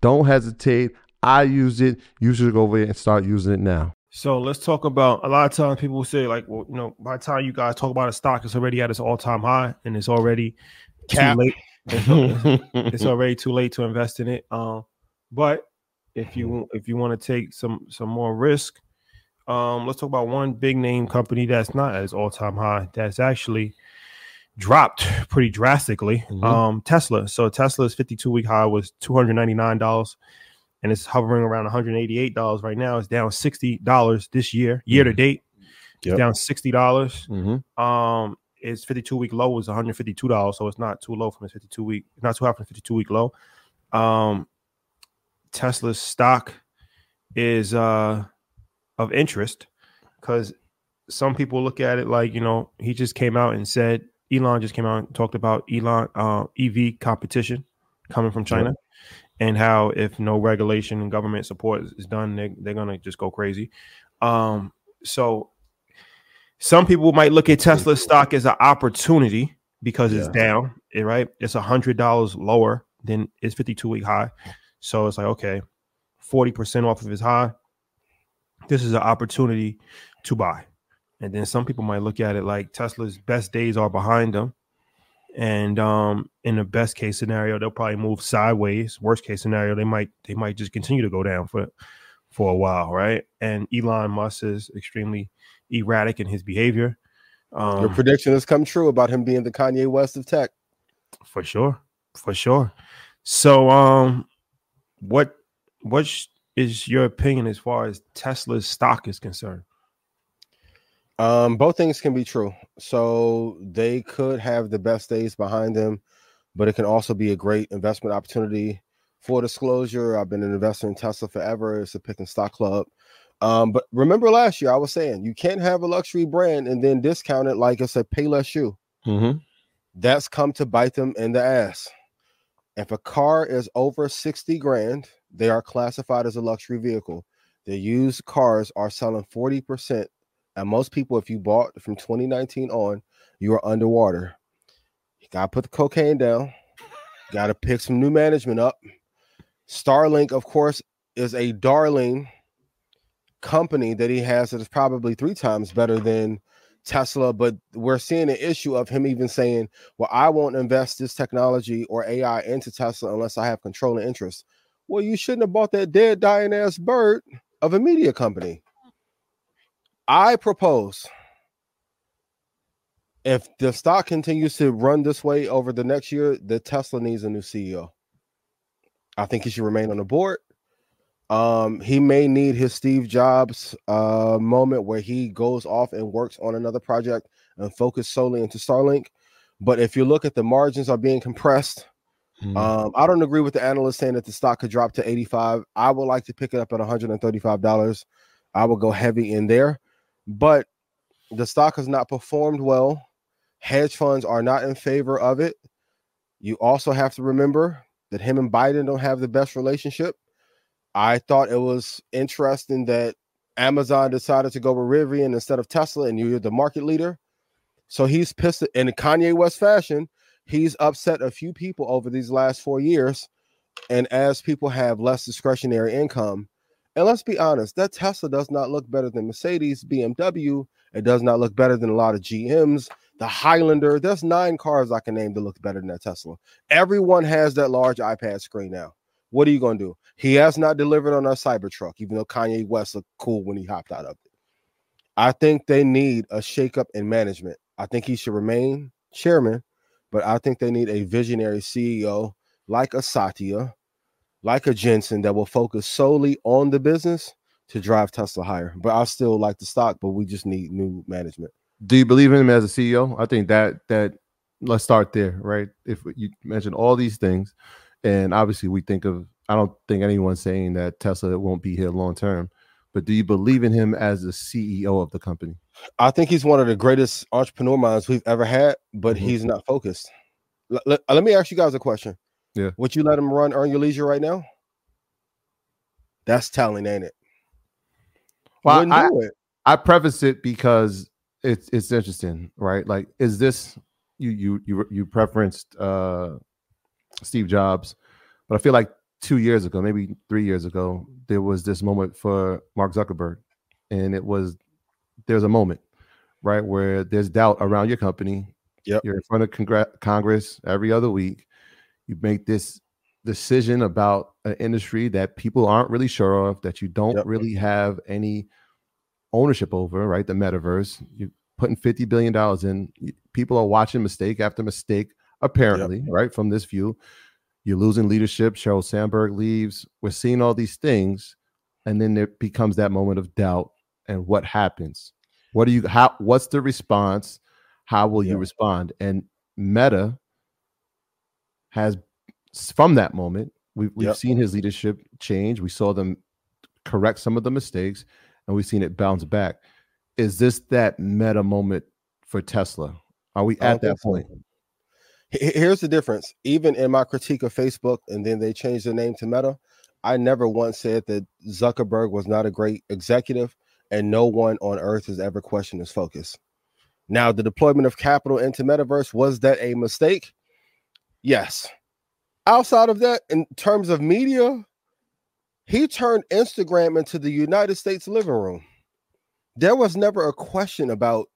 Don't hesitate. I use it. You should go over there and start using it now. So let's talk about a lot of times people say, like, well, you know, by the time you guys talk about a stock, it's already at its all time high and it's already Cap. too late. It's, it's, already too late to invest in it. Um, but if you if you want to take some some more risk, um, let's talk about one big name company that's not at its all time high. That's actually dropped pretty drastically. Mm-hmm. Um, Tesla. So Tesla's 52 week high was $299 and it's hovering around $188 right now. It's down $60 this year, year to mm-hmm. date. Yep. It's down 60. dollars mm-hmm. Um, its 52 week low was $152, so it's not too low from its 52 week, not too high from 52 week low. Um, Tesla's stock is uh of interest because some people look at it like you know he just came out and said Elon just came out and talked about Elon uh, EV competition coming from China, and how if no regulation and government support is done, they, they're gonna just go crazy. Um, so some people might look at Tesla stock as an opportunity because it's down, eh, right? It's a hundred dollars lower than its 52 week high. So it's like, okay, 40% off of his high. This is an opportunity to buy. And then some people might look at it like Tesla's best days are behind them. And um, in the best case scenario, they'll probably move sideways. Worst case scenario, they might they might just continue to go down for for a while, right? And Elon Musk is extremely erratic in his behavior. Um, Your prediction has come true about him being the Kanye West of tech. For sure, for sure. So, um, what what is your opinion as far as Tesla's stock is concerned? Um, both things can be true. So they could have the best days behind them, but it can also be a great investment opportunity. For disclosure, I've been an investor in Tesla forever. It's a pick and stock club. Um, but remember last year I was saying you can't have a luxury brand and then discount it like it's a Payless shoe. Mm-hmm. That's come to bite them in the ass. If a car is over 60 grand, they are classified as a luxury vehicle. The used cars are selling 40%. And most people, if you bought from 2019 on, you are underwater. You gotta put the cocaine down, gotta pick some new management up. Starlink, of course, is a darling company that he has that is probably three times better than Tesla, but we're seeing an issue of him even saying, Well, I won't invest this technology or AI into Tesla unless I have controlling interest. Well, you shouldn't have bought that dead, dying ass bird of a media company. I propose if the stock continues to run this way over the next year, the Tesla needs a new CEO. I think he should remain on the board. Um, he may need his Steve Jobs uh moment where he goes off and works on another project and focus solely into Starlink. But if you look at the margins are being compressed, mm. um, I don't agree with the analyst saying that the stock could drop to 85. I would like to pick it up at $135. I will go heavy in there, but the stock has not performed well. Hedge funds are not in favor of it. You also have to remember that him and Biden don't have the best relationship. I thought it was interesting that Amazon decided to go with Rivian instead of Tesla, and you're the market leader. So he's pissed in Kanye West fashion. He's upset a few people over these last four years. And as people have less discretionary income, and let's be honest, that Tesla does not look better than Mercedes, BMW. It does not look better than a lot of GMs. The Highlander, there's nine cars I can name that look better than that Tesla. Everyone has that large iPad screen now. What are you going to do? He has not delivered on our Cybertruck, even though Kanye West looked cool when he hopped out of it. I think they need a shakeup in management. I think he should remain chairman, but I think they need a visionary CEO like a Satya, like a Jensen that will focus solely on the business to drive Tesla higher. But I still like the stock, but we just need new management. Do you believe in him as a CEO? I think that that let's start there, right? If you mention all these things, and obviously, we think of, I don't think anyone's saying that Tesla won't be here long term, but do you believe in him as the CEO of the company? I think he's one of the greatest entrepreneur minds we've ever had, but mm-hmm. he's not focused. Let me ask you guys a question. Yeah. Would you let him run Earn Your Leisure right now? That's telling, ain't it? Well, I, it. I preface it because it's it's interesting, right? Like, is this you you you you preferenced uh Steve Jobs. But I feel like two years ago, maybe three years ago, there was this moment for Mark Zuckerberg, and it was there's a moment, right, where there's doubt around your company. Yep. You're in front of congr- Congress every other week. You make this decision about an industry that people aren't really sure of, that you don't yep. really have any ownership over, right? The metaverse. You're putting fifty billion dollars in. People are watching mistake after mistake apparently, yep. right? From this view, you're losing leadership. Sheryl Sandberg leaves. We're seeing all these things, and then there becomes that moment of doubt. And what happens? What do you? How? What's the response? How will yep. you respond? And Meta has, from that moment, we've we've yep. seen his leadership change. We saw them correct some of the mistakes, and we've seen it bounce back. Is this that meta moment for Tesla? Are we at oh, that point? So. Here's the difference. Even in my critique of Facebook, and then they changed the name to Meta, I never once said that Zuckerberg was not a great executive, and no one on earth has ever questioned his focus. Now, the deployment of capital into Metaverse was that a mistake? Yes. Outside of that, in terms of media, he turned Instagram into the United States living room. There was never a question about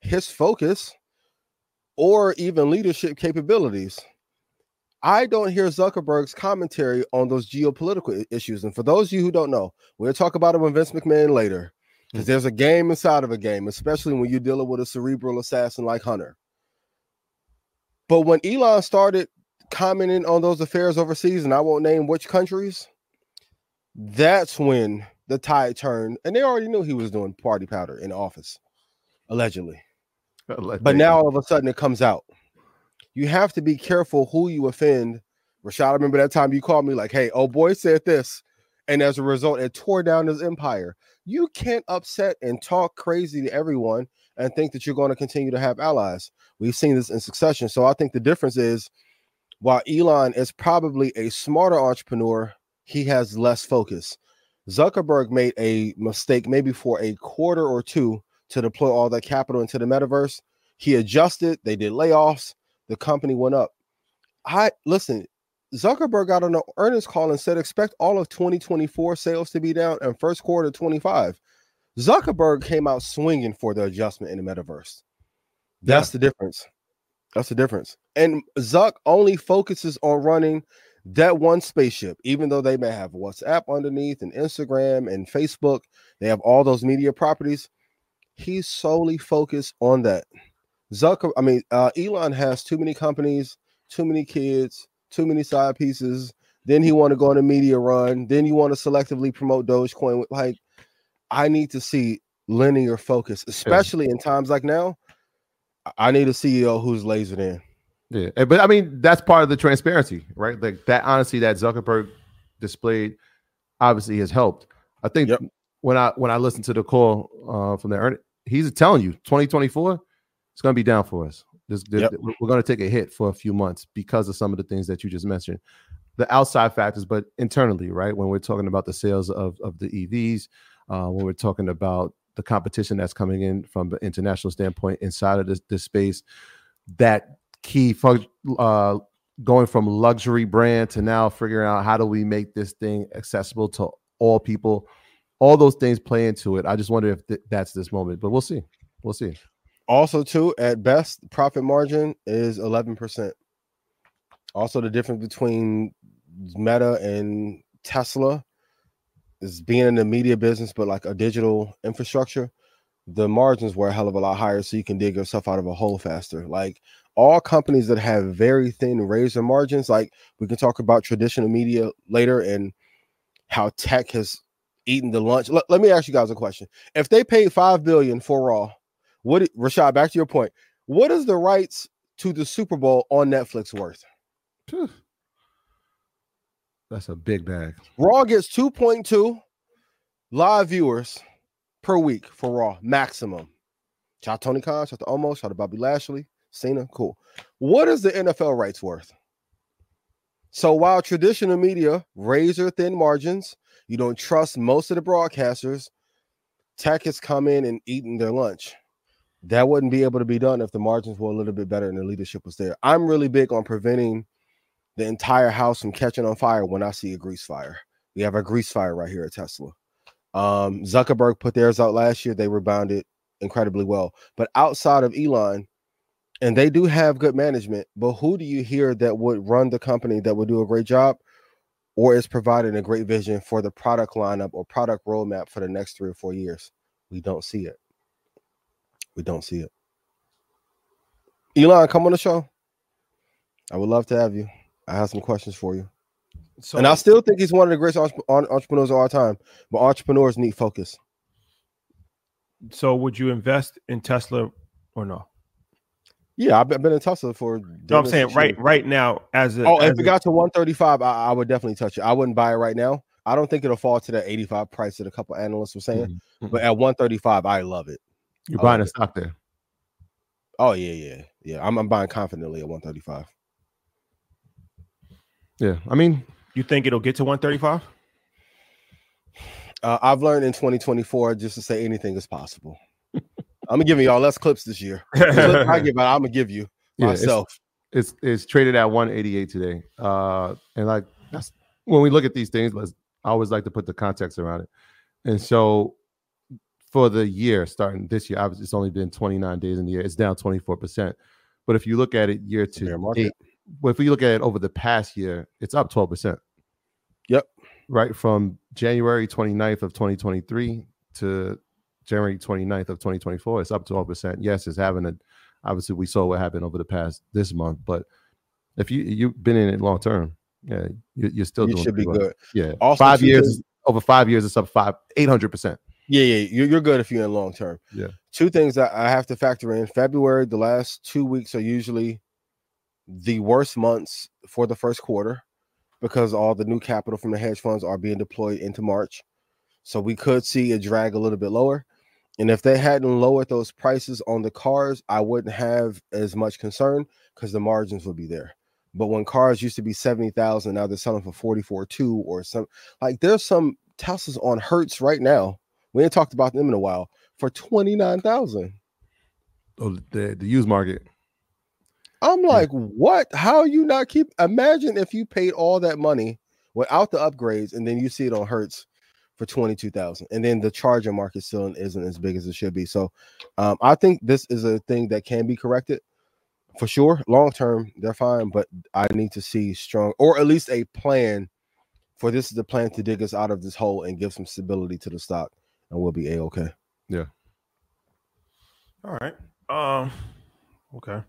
his focus or even leadership capabilities. I don't hear Zuckerberg's commentary on those geopolitical issues. And for those of you who don't know, we'll talk about it with Vince McMahon later because mm-hmm. there's a game inside of a game, especially when you're dealing with a cerebral assassin like Hunter. But when Elon started commenting on those affairs overseas, and I won't name which countries, that's when the tide turned. And they already knew he was doing party powder in office, allegedly. But now all of a sudden it comes out. You have to be careful who you offend. Rashad, I remember that time you called me like, hey, oh boy said this. And as a result, it tore down his empire. You can't upset and talk crazy to everyone and think that you're going to continue to have allies. We've seen this in succession. So I think the difference is while Elon is probably a smarter entrepreneur, he has less focus. Zuckerberg made a mistake maybe for a quarter or two to deploy all that capital into the metaverse. He adjusted, they did layoffs, the company went up. I listen, Zuckerberg got on an earnings call and said expect all of 2024 sales to be down and first quarter 25. Zuckerberg came out swinging for the adjustment in the metaverse. That's yeah. the difference. That's the difference. And Zuck only focuses on running that one spaceship, even though they may have WhatsApp underneath and Instagram and Facebook, they have all those media properties he's solely focused on that. Zucker, I mean, uh, Elon has too many companies, too many kids, too many side pieces. Then he want to go on a media run. Then you want to selectively promote Dogecoin. With like, I need to see linear focus, especially yeah. in times like now. I need a CEO who's lasered in. Yeah, but I mean that's part of the transparency, right? Like that honesty that Zuckerberg displayed obviously has helped. I think yep. when I when I listened to the call uh, from the Ernie, he's telling you 2024 it's going to be down for us. This, yep. We're going to take a hit for a few months because of some of the things that you just mentioned. The outside factors, but internally, right? When we're talking about the sales of, of the EVs, uh, when we're talking about the competition that's coming in from the international standpoint inside of this, this space, that key uh, going from luxury brand to now figuring out how do we make this thing accessible to all people all those things play into it. I just wonder if th- that's this moment, but we'll see. We'll see. Also, too, at best, profit margin is 11%. Also, the difference between Meta and Tesla is being in the media business, but like a digital infrastructure, the margins were a hell of a lot higher, so you can dig yourself out of a hole faster. Like all companies that have very thin razor margins, like we can talk about traditional media later and how tech has eaten the lunch. Let, let me ask you guys a question. If they paid five billion for Raw, what Rashad, back to your point, what is the rights to the Super Bowl on Netflix worth? That's a big bag. Raw gets 2.2 live viewers per week for Raw, maximum. Shout out Tony Khan, shout out to Almost, shout out to Bobby Lashley, Cena, cool. What is the NFL rights worth? So while traditional media razor thin margins, you don't trust most of the broadcasters. Tech has come in and eaten their lunch. That wouldn't be able to be done if the margins were a little bit better and the leadership was there. I'm really big on preventing the entire house from catching on fire when I see a grease fire. We have a grease fire right here at Tesla. Um, Zuckerberg put theirs out last year. They rebounded incredibly well. But outside of Elon, and they do have good management, but who do you hear that would run the company that would do a great job? or is providing a great vision for the product lineup or product roadmap for the next three or four years. We don't see it. We don't see it. Elon, come on the show. I would love to have you. I have some questions for you. So, and I still think he's one of the greatest entrepreneurs of our time, but entrepreneurs need focus. So, would you invest in Tesla or no? Yeah, I've been in Tesla for. No, I'm saying right right now as a, oh, as if it got to 135, I, I, would definitely touch it. I wouldn't buy it right now. I don't think it'll fall to that 85 price that a couple analysts were saying, mm-hmm. but at 135, I love it. You're buying a stock there. Oh yeah, yeah, yeah. I'm, I'm buying confidently at 135. Yeah, I mean, you think it'll get to 135? Uh, I've learned in 2024 just to say anything is possible. I'm gonna give y'all less clips this year. I give out, I'm gonna give you myself. It's, it's, it's traded at 188 today. Uh, and like that's when we look at these things, let's I always like to put the context around it. And so for the year starting this year, obviously it's only been 29 days in the year, it's down 24%. But if you look at it year to date, well, if you look at it over the past year, it's up 12%. Yep. Right from January 29th of 2023 to January 29th of 2024, it's up 12%. Yes, it's having a obviously we saw what happened over the past this month, but if you you've been in it long term, yeah, you, are still you doing should be well. good. Yeah, also, five years over five years, it's up five eight hundred percent. Yeah, yeah, you're, you're good if you're in long term. Yeah. Two things that I have to factor in: February, the last two weeks are usually the worst months for the first quarter because all the new capital from the hedge funds are being deployed into March. So we could see a drag a little bit lower. And if they hadn't lowered those prices on the cars, I wouldn't have as much concern because the margins would be there. But when cars used to be 70,000, now they're selling for 44 2 or some like there's some Teslas on Hertz right now. We ain't talked about them in a while for 29,000. Oh, the, the used market. I'm like, yeah. what? How you not keep imagine if you paid all that money without the upgrades and then you see it on Hertz for 22,000 and then the charger market still isn't as big as it should be. So um, I think this is a thing that can be corrected for sure. Long term, they're fine, but I need to see strong or at least a plan for this is the plan to dig us out of this hole and give some stability to the stock, and we'll be a okay. Yeah. All right. Um. Okay.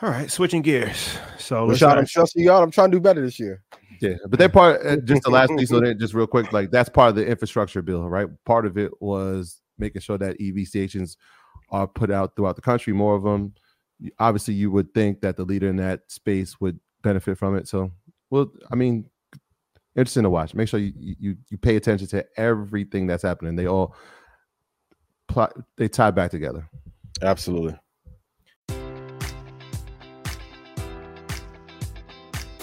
All right. Switching gears. So let's. I'm trusting y'all. I'm trying to do better this year. Yeah, but that part, uh, just the last piece of it, just real quick, like that's part of the infrastructure bill, right? Part of it was making sure that EV stations are put out throughout the country, more of them obviously you would think that the leader in that space would benefit from it. So, well, I mean, interesting to watch. Make sure you you you pay attention to everything that's happening. They all plot they tie back together. Absolutely.